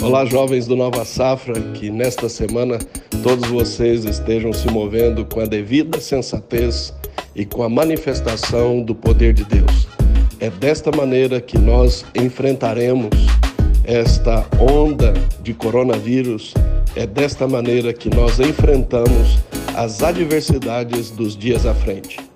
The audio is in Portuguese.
Olá, jovens do Nova Safra, que nesta semana todos vocês estejam se movendo com a devida sensatez e com a manifestação do poder de Deus. É desta maneira que nós enfrentaremos esta onda de coronavírus, é desta maneira que nós enfrentamos as adversidades dos dias à frente.